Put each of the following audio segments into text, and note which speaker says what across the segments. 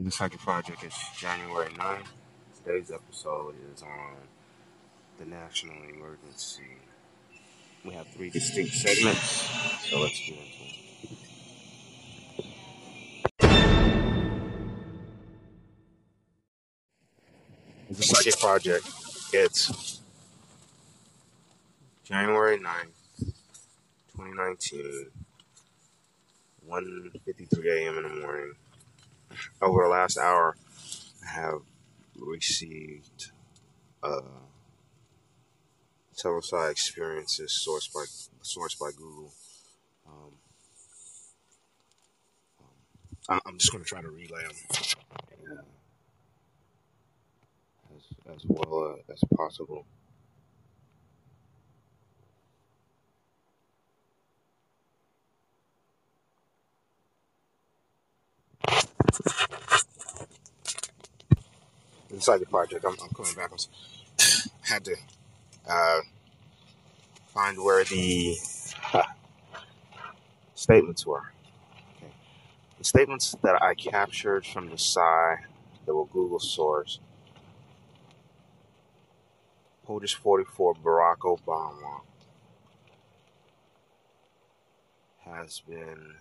Speaker 1: The Psychic Project is January 9th. Today's episode is on the national emergency. We have three distinct segments, so let's get into it. The Psychic Project, it's January 9th, 2019, 1.53 a.m. in the morning over the last hour, I have received uh, several Psi experiences sourced by sourced by Google. Um, um, I'm just going to try to relay them yeah, as as well uh, as possible. Inside the project. I'm, I'm coming back. I had to uh, find where the uh, statements were. Okay. The statements that I captured from the Psi that were Google source. POTUS 44 Barack Obama has been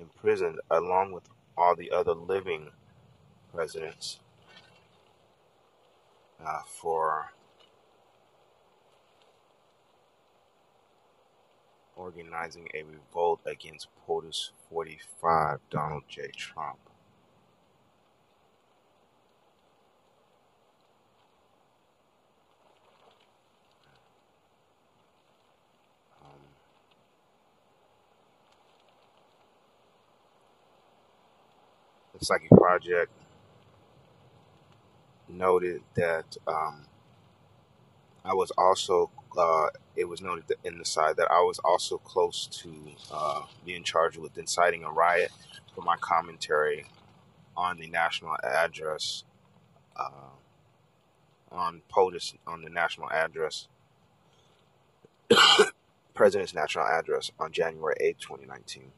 Speaker 1: imprisoned along with all the other living presidents uh, for organizing a revolt against POTUS 45, Donald J. Trump. Um, the Psychic Project noted that um, I was also, uh, it was noted in the Psi that I was also close to uh, being charged with inciting a riot for my commentary on the national address, uh, on POTUS, on the national address, President's national address on January 8, 2019.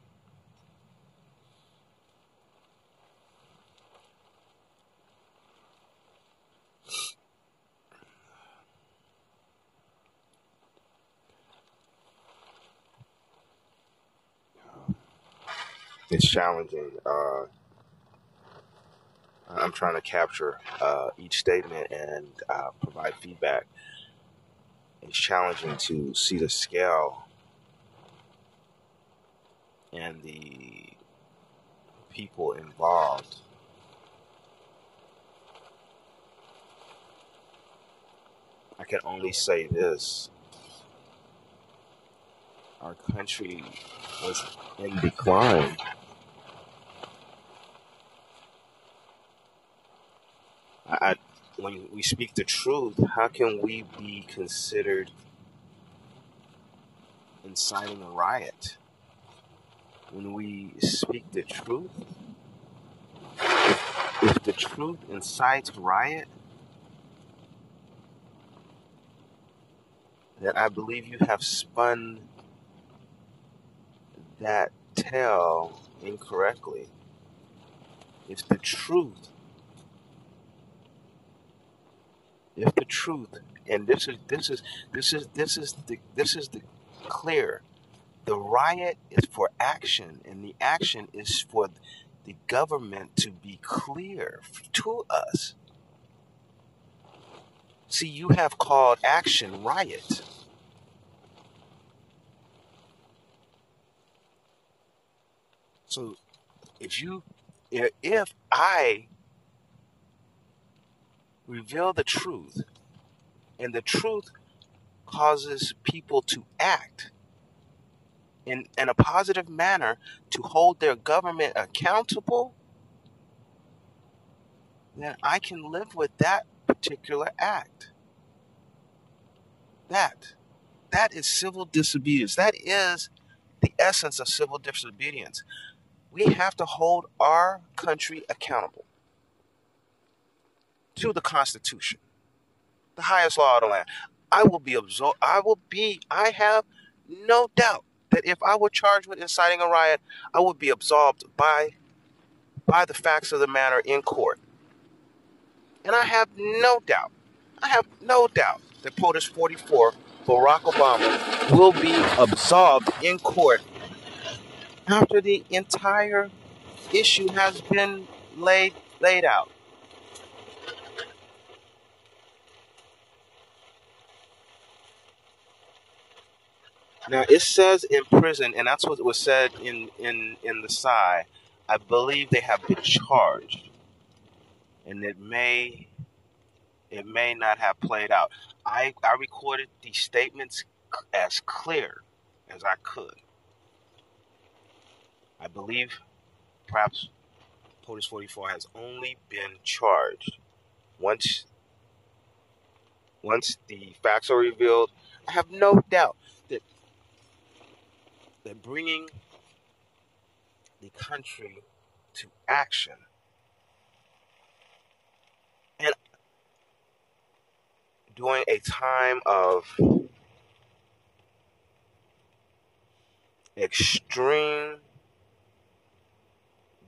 Speaker 1: It's challenging. Uh, I'm trying to capture uh, each statement and uh, provide feedback. It's challenging to see the scale and the people involved. I can only say this our country was in decline. I, when we speak the truth, how can we be considered inciting a riot? When we speak the truth, if, if the truth incites riot, then I believe you have spun that tale incorrectly. If the truth if the truth. And this is this is this is this is the this is the clear. The riot is for action and the action is for the government to be clear to us. See you have called action riot. So if you if i reveal the truth, and the truth causes people to act in, in a positive manner to hold their government accountable, then I can live with that particular act. That. That is civil disobedience. That is the essence of civil disobedience. We have to hold our country accountable to the Constitution, the highest law of the land. I will be absolved. I will be. I have no doubt that if I were charged with inciting a riot, I would be absolved by by the facts of the matter in court. And I have no doubt, I have no doubt that POTUS 44, Barack Obama, will be absolved in court after the entire issue has been laid laid out. Now it says in prison, and that's what was said in in in the Psi. I believe they have been charged, and it may it may not have played out. I I recorded these statements as clear as I could. I believe perhaps POTUS 44 has only been charged once once the facts are revealed. I have no doubt that bringing the country to action. And during a time of extreme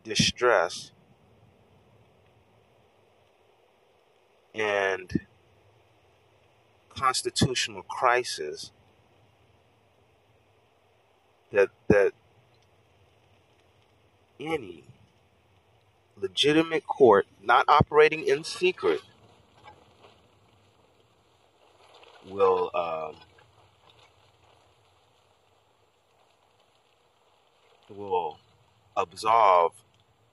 Speaker 1: distress and constitutional crisis that that any legitimate court not operating in secret will um, will absolve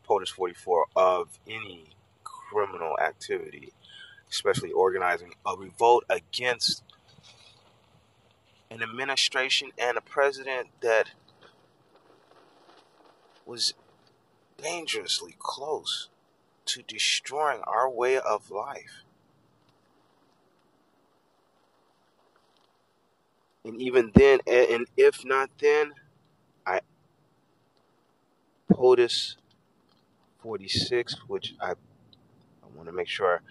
Speaker 1: POTUS 44 of any criminal activity, especially organizing a revolt against an administration and a president that was dangerously close to destroying our way of life. And even then, and if not then, I POTUS 46, which I, I want to make sure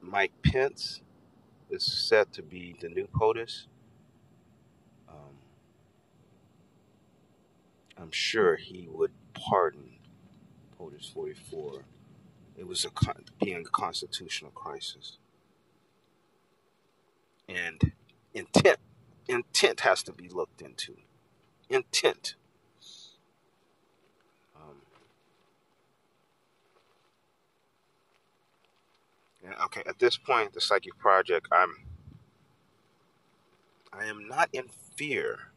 Speaker 1: Mike Pence is set to be the new POTUS. Um, I'm sure he would pardon POTUS 44. It was a being a constitutional crisis, and intent intent has to be looked into. Intent. Okay, at this point, the Psychic Project, I'm I am not in fear,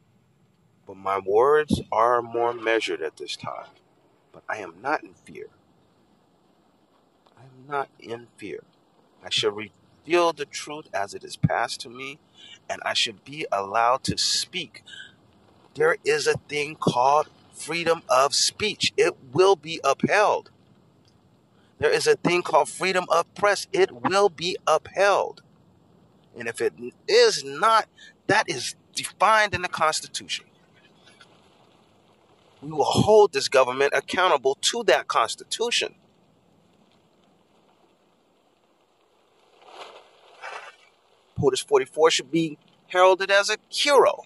Speaker 1: but my words are more measured at this time. But I am not in fear. I am not in fear. I shall reveal the truth as it is passed to me, and I should be allowed to speak. There is a thing called freedom of speech, it will be upheld. There is a thing called freedom of press, it will be upheld. And if it is not, that is defined in the Constitution. We will hold this government accountable to that Constitution. POTUS 44 should be heralded as a hero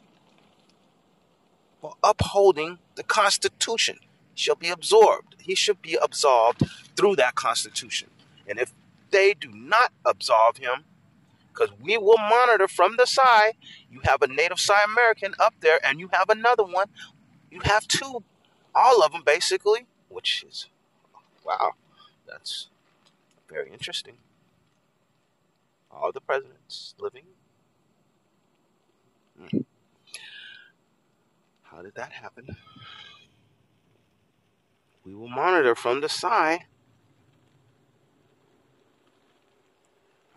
Speaker 1: for upholding the Constitution. He shall be absorbed. He should be absolved through that Constitution. And if they do not absolve him, because we will monitor from the side, you have a Native Psi American up there, and you have another one. You have two, all of them basically, which is wow, that's very interesting all the presidents living. Hmm. How did that happen? We will monitor from the side.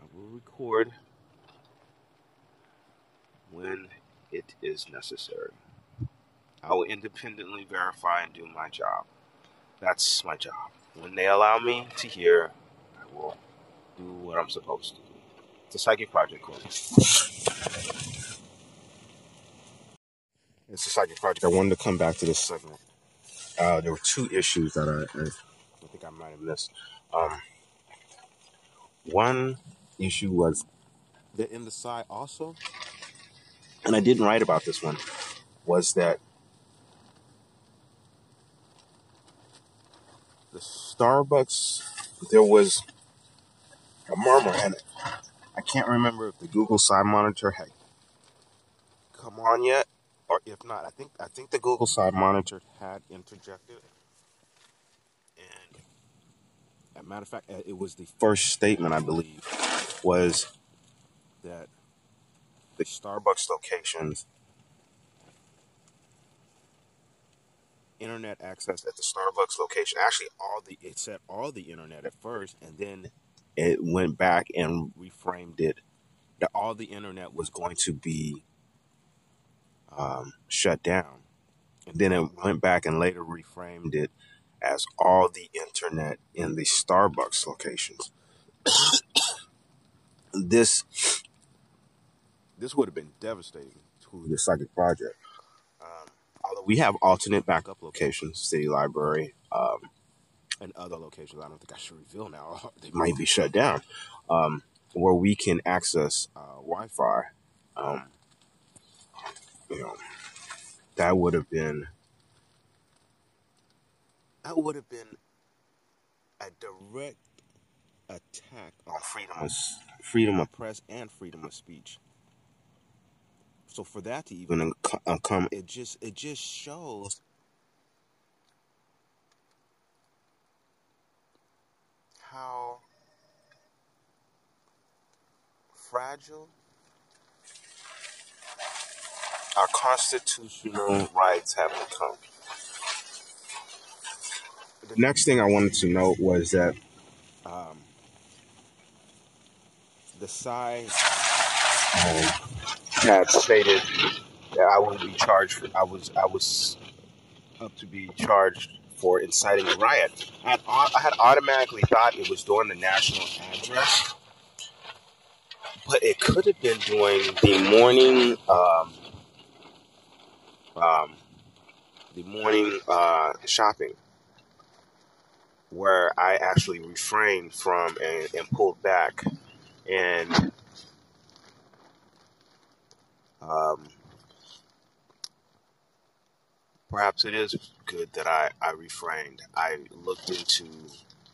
Speaker 1: I will record when it is necessary. I will independently verify and do my job. That's my job. When they allow me to hear, I will do what I'm supposed to do. It's a psychic project cool. It's a psychic project. I wanted to come back to this segment. Uh, there were two issues that I, I think I might have missed. Um, one issue was that in the Psi also, and I didn't write about this one, was that the Starbucks, there was a murmur, and I can't remember if the Google Psi monitor had come on yet, or if not, I think I think the Google Psi monitor had interjected. And as a matter of fact, it was the first statement I believe was that the Starbucks locations internet access at the Starbucks location. Actually, all the it said all the internet at first, and then it went back and reframed it that all the internet was going to be um, shut down, and then it went back and later reframed it as all the internet in the Starbucks locations. This this would have been devastating to the psychic project. Um, although we have alternate backup locations, city library, um, and other locations. I don't think I should reveal now. they might be shut down, um, where we can access uh, Wi-Fi. Um, you know, that would have been that would have been a direct attack on freedom of freedom of press and freedom of speech. So for that to even uh, come, it just it just shows how fragile our constitutional rights have become. The next thing I wanted to note was that um, the Psi um, had stated that I would be charged. For, I was I was up to be charged for inciting a riot. I had, I had automatically thought it was during the national address, but it could have been during the morning. Um, um, the morning uh, shopping, where I actually refrained from and, and pulled back, and um, perhaps it is good that I, I refrained. I looked into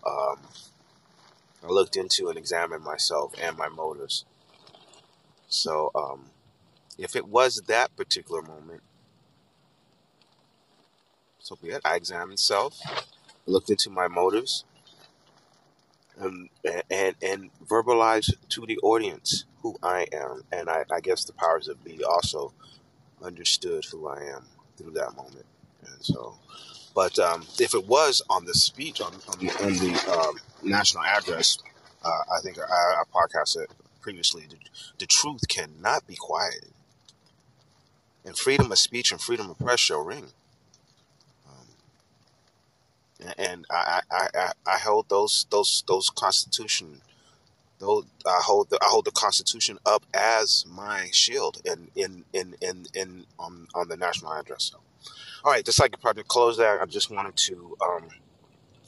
Speaker 1: um, I looked into and examined myself and my motives. So um, if it was that particular moment, so be it. I examined self, looked into my motives, and and and verbalized to the audience who I am, and I, I guess the powers that be also understood who I am through that moment, and so. But um, if it was on the speech on, on the, on the um, national address, uh, I think I, our podcast said previously, the, the truth cannot be quieted, and freedom of speech and freedom of press shall ring and I, I, I, I hold those those those constitution those I hold the I hold the Constitution up as my shield in in in in, in on on the national address. So, all right, the Psychic Project closed there. I just wanted to um,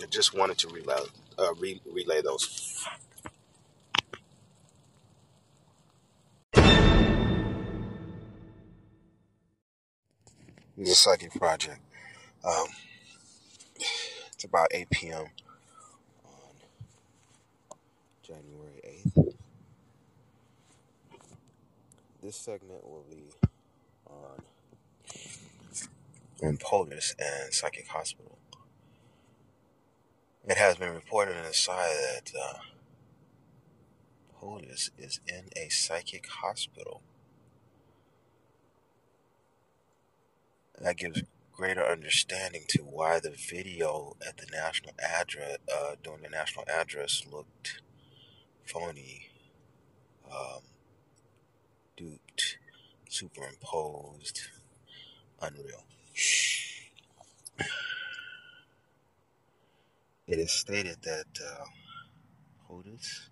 Speaker 1: I just wanted to relay uh, re- relay those. The Psychic Project. Um, it's about 8 p.m. on January 8th. This segment will be on on POTUS and Psychic Hospital. It has been reported in the Psi that uh, is in a psychic hospital. That gives greater understanding to why the video at the national address uh, during the national address looked phony, um, duped, superimposed, unreal. It is stated that uh, POTUS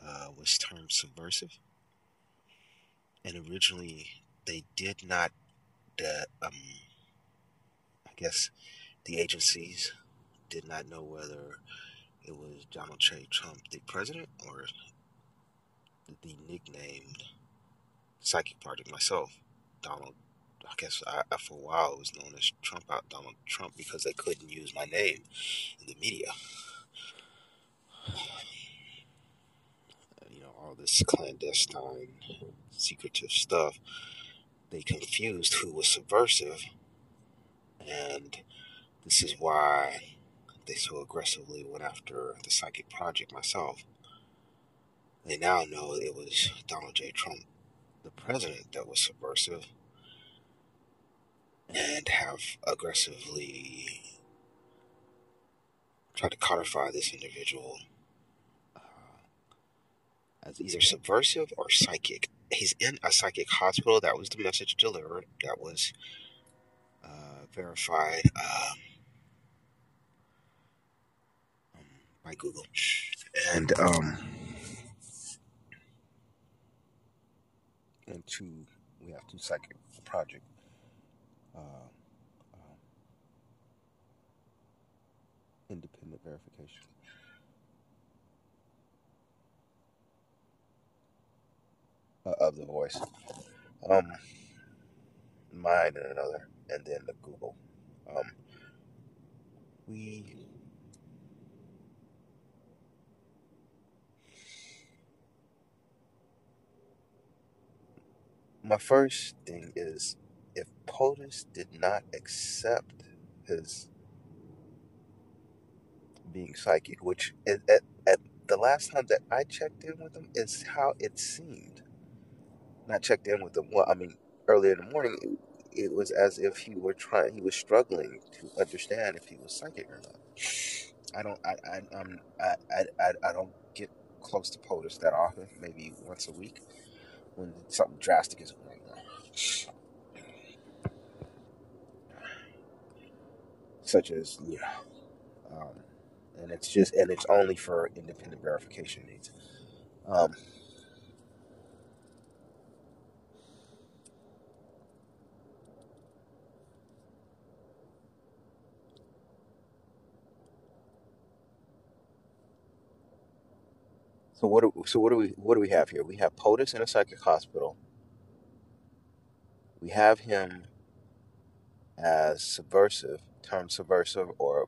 Speaker 1: uh, was termed subversive and originally they did not the um I guess the agencies did not know whether it was Donald J. Trump the president or the nicknamed psychic project myself Donald I guess I, for a while was known as Trump out Donald Trump because they couldn't use my name in the media. All this clandestine, secretive stuff. They confused who was subversive, and this is why they so aggressively went after the Psychic Project myself. They now know it was Donald J. Trump, the president, that was subversive and have aggressively tried to codify this individual as either subversive or psychic. He's in a psychic hospital. That was the message delivered. That was uh, verified um, um by Google. And um, and two, we have two psychic project uh, uh, independent verification. Of the voice. Um, mine and another, and then the Google. Um, we my first thing is if POTUS did not accept his being psychic, which at, at, at the last time that I checked in with him is how it seemed. Not checked in with him. Well, I mean, earlier in the morning, it, it was as if he were trying, he was struggling to understand if he was psychic or not. I don't, I, I, um, I, I, I, I don't get close to POTUS that often. Maybe once a week when something drastic is going on. such as know, um, and it's just and it's only for independent verification needs. Um, so what? Do, so what do we what do we have here? We have POTUS in a psychic hospital. We have him as subversive, term subversive, or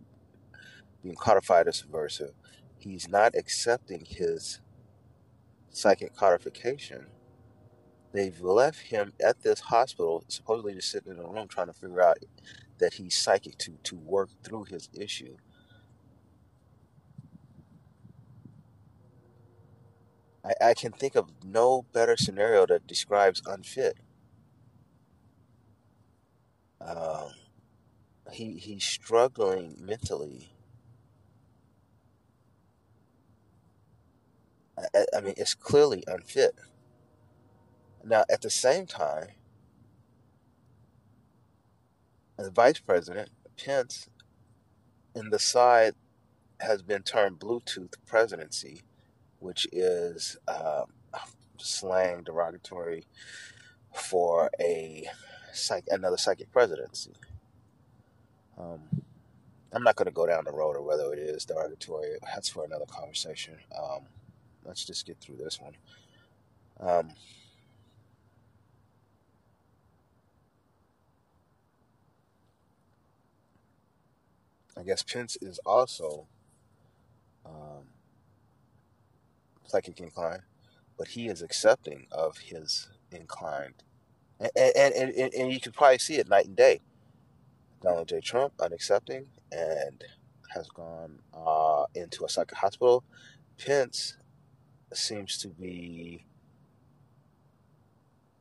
Speaker 1: being codified as subversive. He's not accepting his psychic codification. They've left him at this hospital, supposedly just sitting in a room trying to figure out that he's psychic to, to work through his issue. I, I can think of no better scenario that describes unfit. Um, he he's struggling mentally. I, I mean, it's clearly unfit. Now, at the same time, the vice president Pence, in the Psi, has been termed Bluetooth presidency, which is um, slang derogatory for a psych, another psychic presidency. Um, I'm not going to go down the road of whether it is derogatory. That's for another conversation. Um, let's just get through this one. Um, I guess Pence is also um, psychic inclined, but he is accepting of his inclined and and, and, and you can probably see it night and day. Donald J. Trump unaccepting and has gone uh, into a psychic hospital. Pence seems to be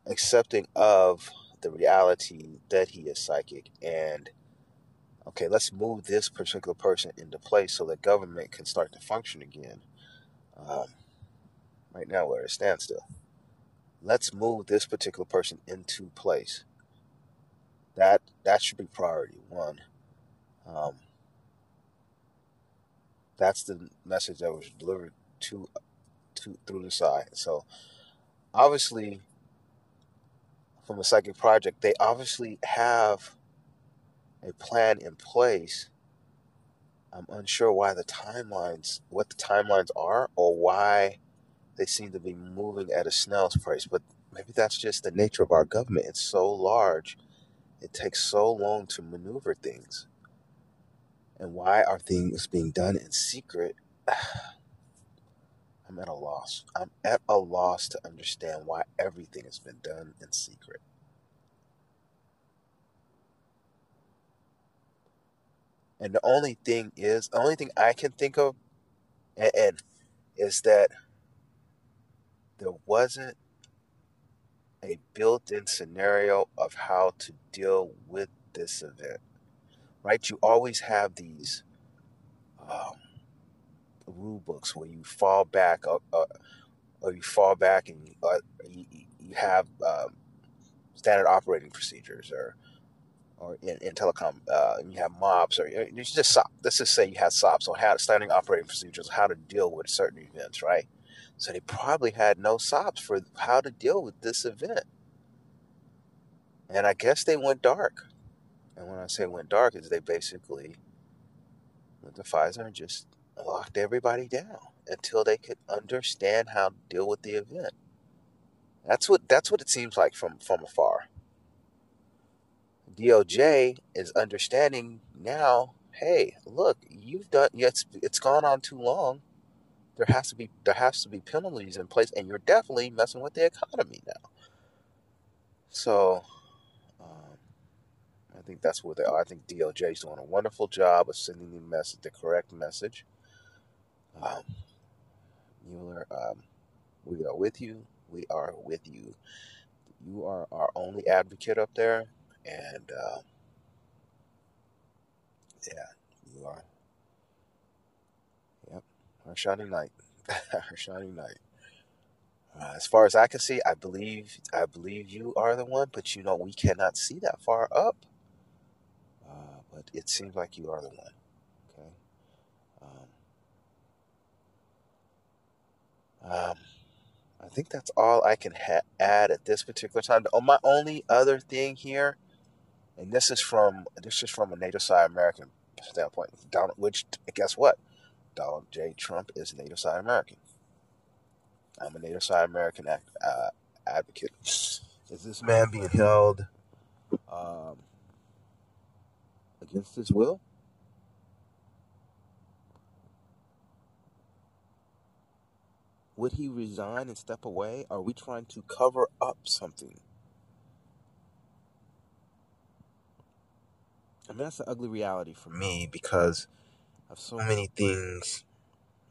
Speaker 1: accepting of the reality that he is psychic and okay let's move this particular person into place so that government can start to function again um, right now we're at a standstill let's move this particular person into place. That that should be priority one. Um, that's the message that was delivered to, to through the Psi. So obviously, from a psychic project, they obviously have a plan in place. I'm unsure why the timelines, what the timelines are, or why they seem to be moving at a snail's pace. But maybe that's just the nature of our government. It's so large it takes so long to maneuver things? And why are things being done in secret? I'm at a loss. I'm at a loss to understand why everything has been done in secret. And the only thing is, the only thing I can think of, and, and is that there wasn't a built-in scenario of how to deal with this event. Right? You always have these um, rule books where you fall back, uh, uh, or you fall back and you, uh, you, you have um, standard operating procedures, or or in, in telecom, uh, you have MOPS, or you just SOP. Let's just say you have SOPs on how standing operating procedures, how to deal with certain events, right? So they probably had no SOPs for how to deal with this event. And I guess they went dark. And when I say went dark, is they basically went to FISA and just locked everybody down until they could understand how to deal with the event. That's what that's what it seems like from from afar. DOJ is understanding now. Hey, look, you've done. It's it's gone on too long. There has to be there has to be penalties in place, and you're definitely messing with the economy now. So, um, I think that's where they are. I think DOJ is doing a wonderful job of sending the message, the correct message. Um, Mueller, um, we are with you. We are with you. You are our only advocate up there, and uh, yeah, you are. Our shining light, our shining light. Uh, as far as I can see, I believe I believe you are the one, but you know we cannot see that far up. Uh, but it seems like you are the one. Okay. Um, um, I think that's all I can ha- add at this particular time. Oh, my only other thing here, and this is from this is from a native Psi American standpoint. Down, which guess what? Donald J. Trump is a native Psi American. I'm a native Psi American act, uh, advocate. Is this man being held um, against his will? Would he resign and step away? Are we trying to cover up something? I mean, that's an ugly reality for me because of so many things,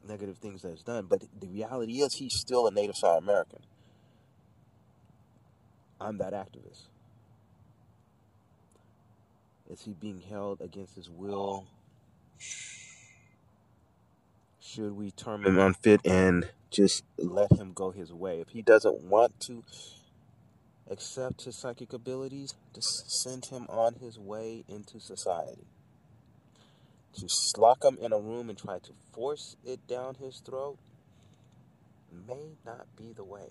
Speaker 1: negative things that he's done. But the reality is, he's still a native South American. I'm that activist. Is he being held against his will? Should we term him unfit and just let him go his way? If he doesn't want to accept his psychic abilities, just send him on his way into society. To lock him in a room and try to force it down his throat may not be the way.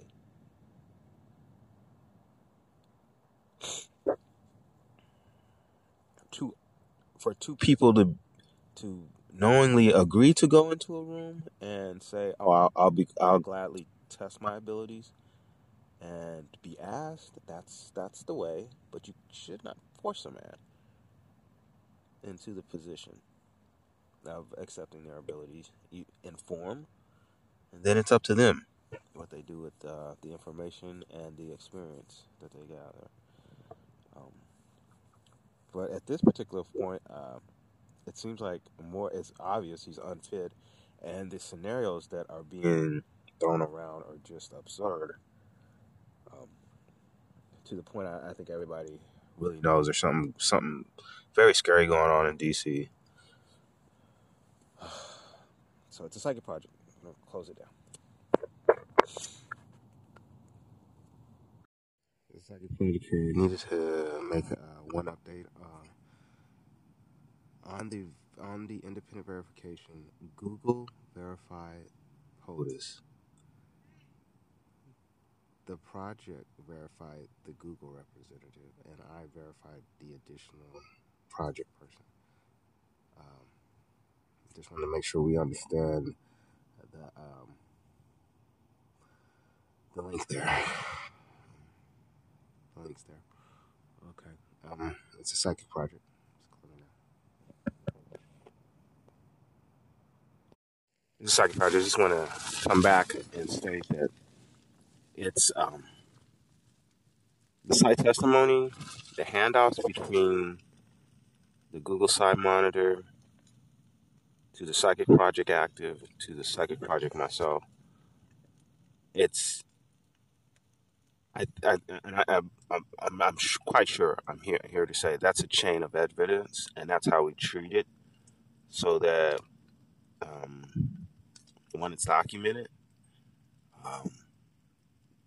Speaker 1: To, for two people to to knowingly agree to go into a room and say, "Oh, I'll, I'll be, I'll gladly test my abilities," and be asked, that's that's the way. But you should not force a man into the position of accepting their abilities. You inform, and then it's up to them what they do with uh, the information and the experience that they gather. Um, but at this particular point, uh, it seems like more it's obvious he's unfit, and the scenarios that are being thrown around are just absurd. Um, to the point, I, I think everybody really knows there's something something very scary going on in DC. So it's a psychic project. I'll close it down. The psychic project here needed to make one update uh, on the on the independent verification. Google verified POTUS. The project verified the Google representative, and I verified the additional project person. Um, just want to make sure we understand the um, the link there. The links there. Okay. Um, it's a psychic project. A psychic project. I just want to come back and state that it's um, the Psi testimony, the handouts between the Google Psi Monitor to the Psychic Project Active to the Psychic Project myself. It's I, I, and I, I, I'm, I'm, I'm quite sure I'm here here to say that's a chain of evidence, and that's how we treat it, so that um, when it's documented, um,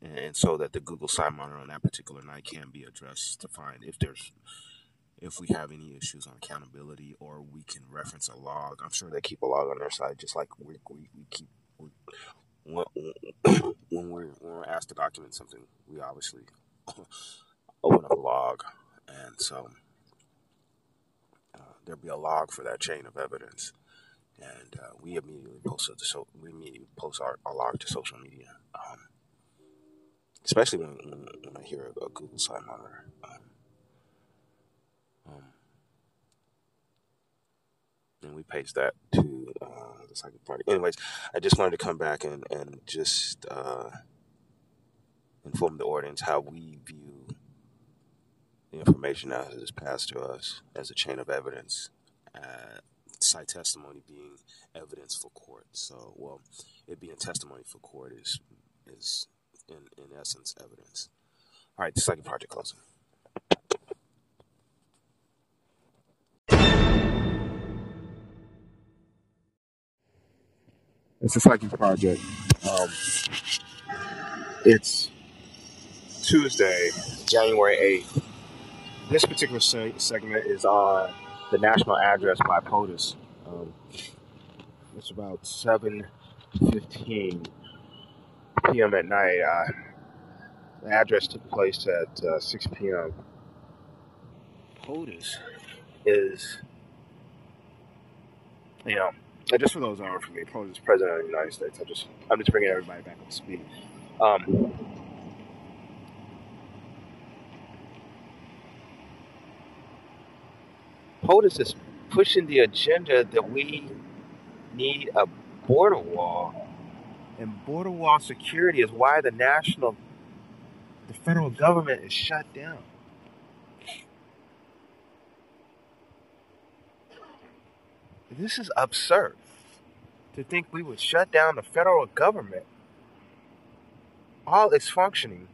Speaker 1: and, and so that the Google Psi Monitor on that particular night can be addressed to find if there's if we have any issues on accountability, or we can reference a log. I'm sure they keep a log on their side, just like we we, we keep. We, when, we're when we're asked to document something, we obviously open up a log, and so uh, there'll be a log for that chain of evidence, and uh, we immediately post it to so we immediately post our, our log to social media, um, especially when, when, when I hear a, a Google Psi Monitor. Um, um, and we paste that to uh, the second party. Anyways, I just wanted to come back and and just uh, inform the audience how we view the information that is passed to us as a chain of evidence. Uh, testimony being evidence for court. So, well, it being testimony for court is is in in essence evidence. All right, the second project closing. It's a psychic project. Um, it's Tuesday, January 8th. This particular se- segment is on the national address by POTUS. Um, it's about 7.15 p.m. at night. Uh, the address took place at uh, 6 p.m. POTUS is, you know, just for those who aren't familiar, is President of the United States. I just, I'm just bringing everybody back up to speed. Um, POTUS is pushing the agenda that we need a border wall, and border wall security is why the national, the federal government is shut down. This is absurd. To think we would shut down the federal government, all its functioning.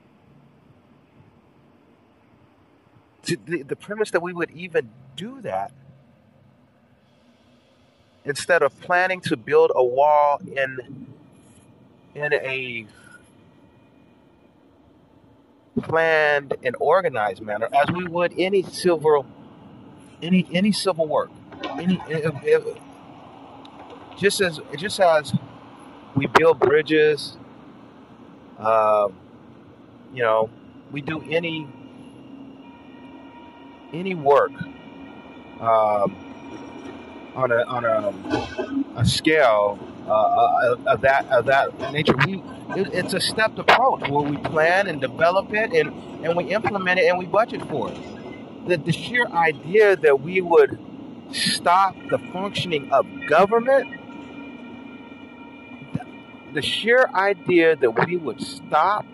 Speaker 1: To the, the premise that we would even do that instead of planning to build a wall in in a planned and organized manner as we would any civil any any civil work any if, if, just as just as we build bridges um, you know we do any any work um, on a on a, a scale uh, uh, of that of that nature. We it, it's a stepped approach where we plan and develop it and and we implement it and we budget for it. The, the sheer idea that we would stop the functioning of government, the sheer idea that we would stop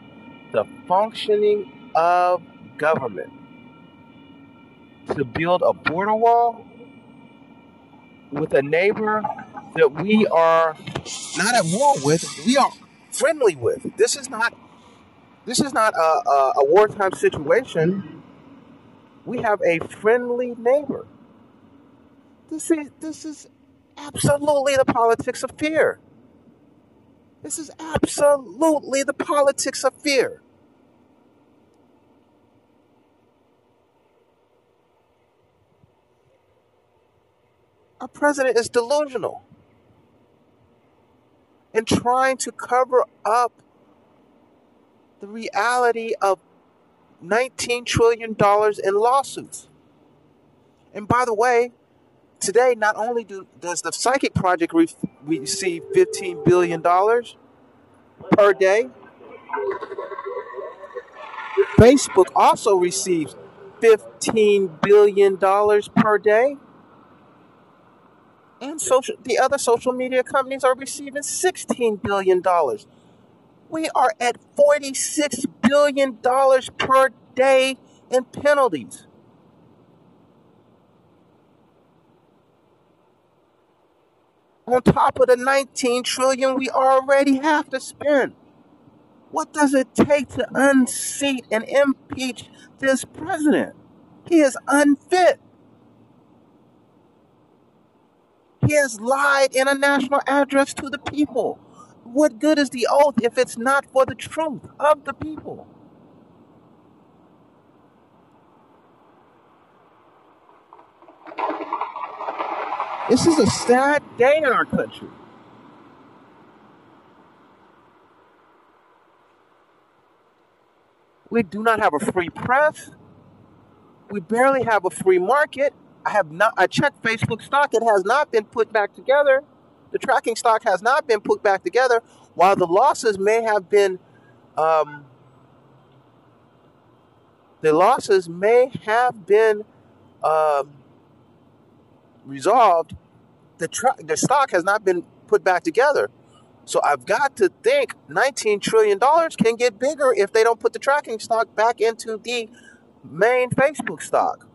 Speaker 1: the functioning of government to build a border wall with a neighbor that we are not at war with, we are friendly with. This is not this is not a, a, a wartime situation. We have a friendly neighbor. This is this is absolutely the politics of fear. This is absolutely the politics of fear. Our president is delusional and trying to cover up the reality of $19 trillion in lawsuits. And by the way, today not only do, does the Psychic Project re- receive $15 billion per day, Facebook also receives
Speaker 2: $15 billion per day. And social, the other social media companies are receiving $16 billion. We are at $46 billion per day in penalties. On top of the 19 trillion we already have to spend. What does it take to unseat and impeach this president? He is unfit. He has lied in a national address to the people. What good is the oath if it's not for the truth of the people? This is a sad day in our country. We do not have a free press. We barely have a free market. I have not. I checked Facebook stock. It has not been put back together. The tracking stock has not been put back together. While the losses may have been, um, the losses may have been um, resolved. The tra- the stock has not been put back together. So I've got to think $19 trillion can get bigger if they don't put the tracking stock back into the main Facebook stock.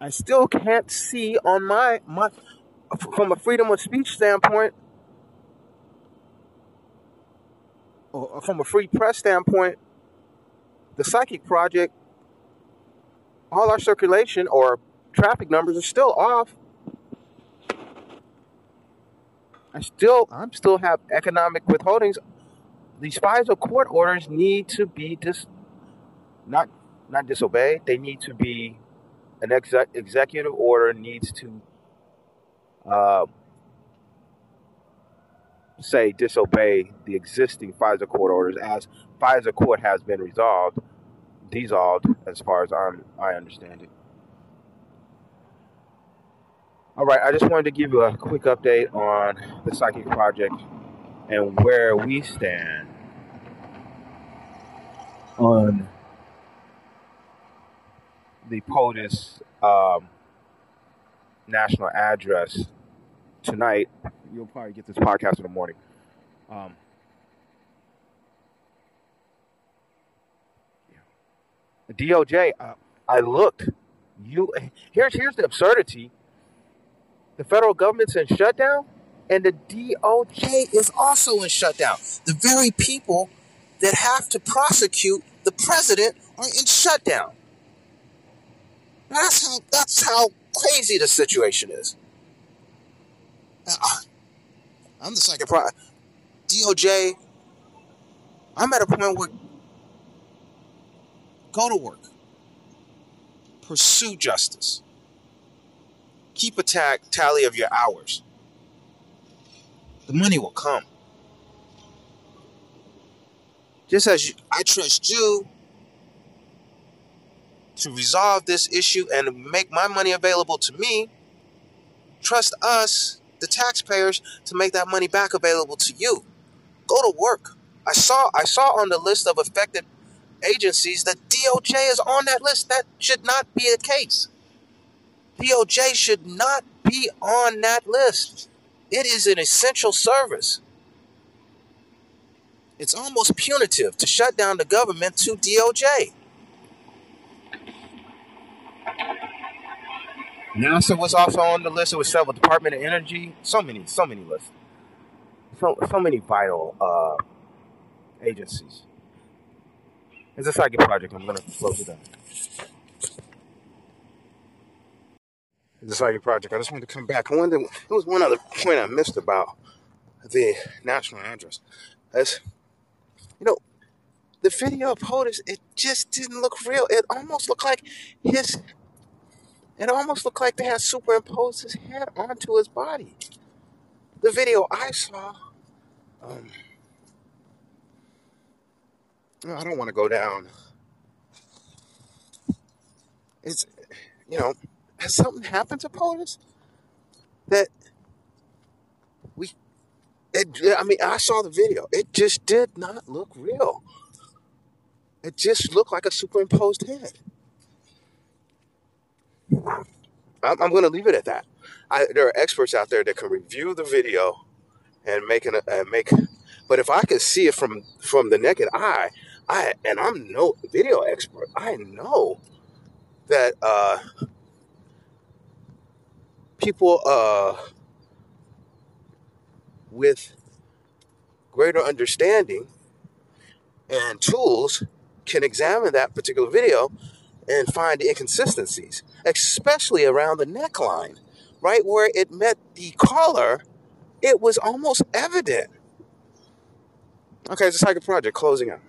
Speaker 2: I still can't see on my my from a freedom of speech standpoint or from a free press standpoint the Psychic Project, all our circulation or traffic numbers are still off. I still, I'm still have economic withholdings. These FISA court orders need to be dis, not not disobeyed. They need to be an exec, executive order needs to uh, say disobey the existing FISA court orders as FISA court has been resolved, dissolved, as far as I'm, I understand it. All right, I just wanted to give you a quick update on the Psychic Project and where we stand on the POTUS um, national address tonight. You'll probably get this podcast in the morning. Um, DOJ, uh, I looked. You here's here's the absurdity. The federal government's in shutdown, and the DOJ is also in shutdown. The very people that have to prosecute the president are in shutdown. That's how that's how crazy the situation is. Uh, I'm the second pro. DOJ. I'm at a point where go to work, pursue justice, keep a tag, tally of your hours. The money will come. Just as you, I trust you to resolve this issue and make my money available to me, trust us the taxpayers to make that money back available to you. Go to work. I saw I saw on the list of affected agencies that DOJ is on that list. That should not be the case. DOJ should not be on that list. It is an essential service. It's almost punitive to shut down the government to DOJ. NASA was also on the list. It was several Department of Energy. So many, so many lists. So so many vital uh, agencies. It's a psychic project. I'm gonna close it down. It's a psychic project. I just wanted to come back. I wanted. there was one other point I missed about the national address. As you know, the video of POTUS, it just didn't look real. It almost looked like his it almost looked like they had superimposed his head onto his body. The video I saw, um, I don't want to go down. It's, you know, has something happened to POTUS that we, It, I mean, I saw the video. It just did not look real. It just looked like a superimposed head. I'm, I'm going to leave it at that. I, there are experts out there that can review the video and make an and make. But if I could see it from from the naked eye, I and I'm no video expert. I know that uh, people uh, with greater understanding and tools can examine that particular video and find the inconsistencies, especially around the neckline, right where it met the collar. It was almost evident. Okay, it's a psychic project closing out.